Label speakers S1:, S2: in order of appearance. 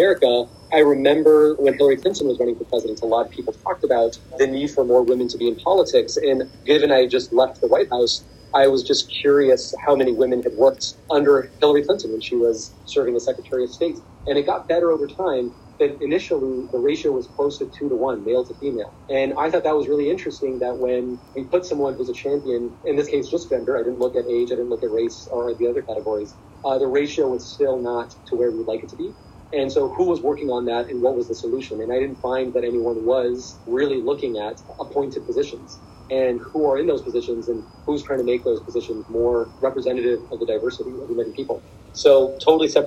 S1: America, I remember when Hillary Clinton was running for president, a lot of people talked about the need for more women to be in politics. And given I just left the White House, I was just curious how many women had worked under Hillary Clinton when she was serving as Secretary of State. And it got better over time. But initially, the ratio was close to two to one, male to female. And I thought that was really interesting that when we put someone who's a champion, in this case, just gender, I didn't look at age, I didn't look at race or the other categories, uh, the ratio was still not to where we'd like it to be. And so, who was working on that and what was the solution? And I didn't find that anyone was really looking at appointed positions and who are in those positions and who's trying to make those positions more representative of the diversity of the many people. So, totally separate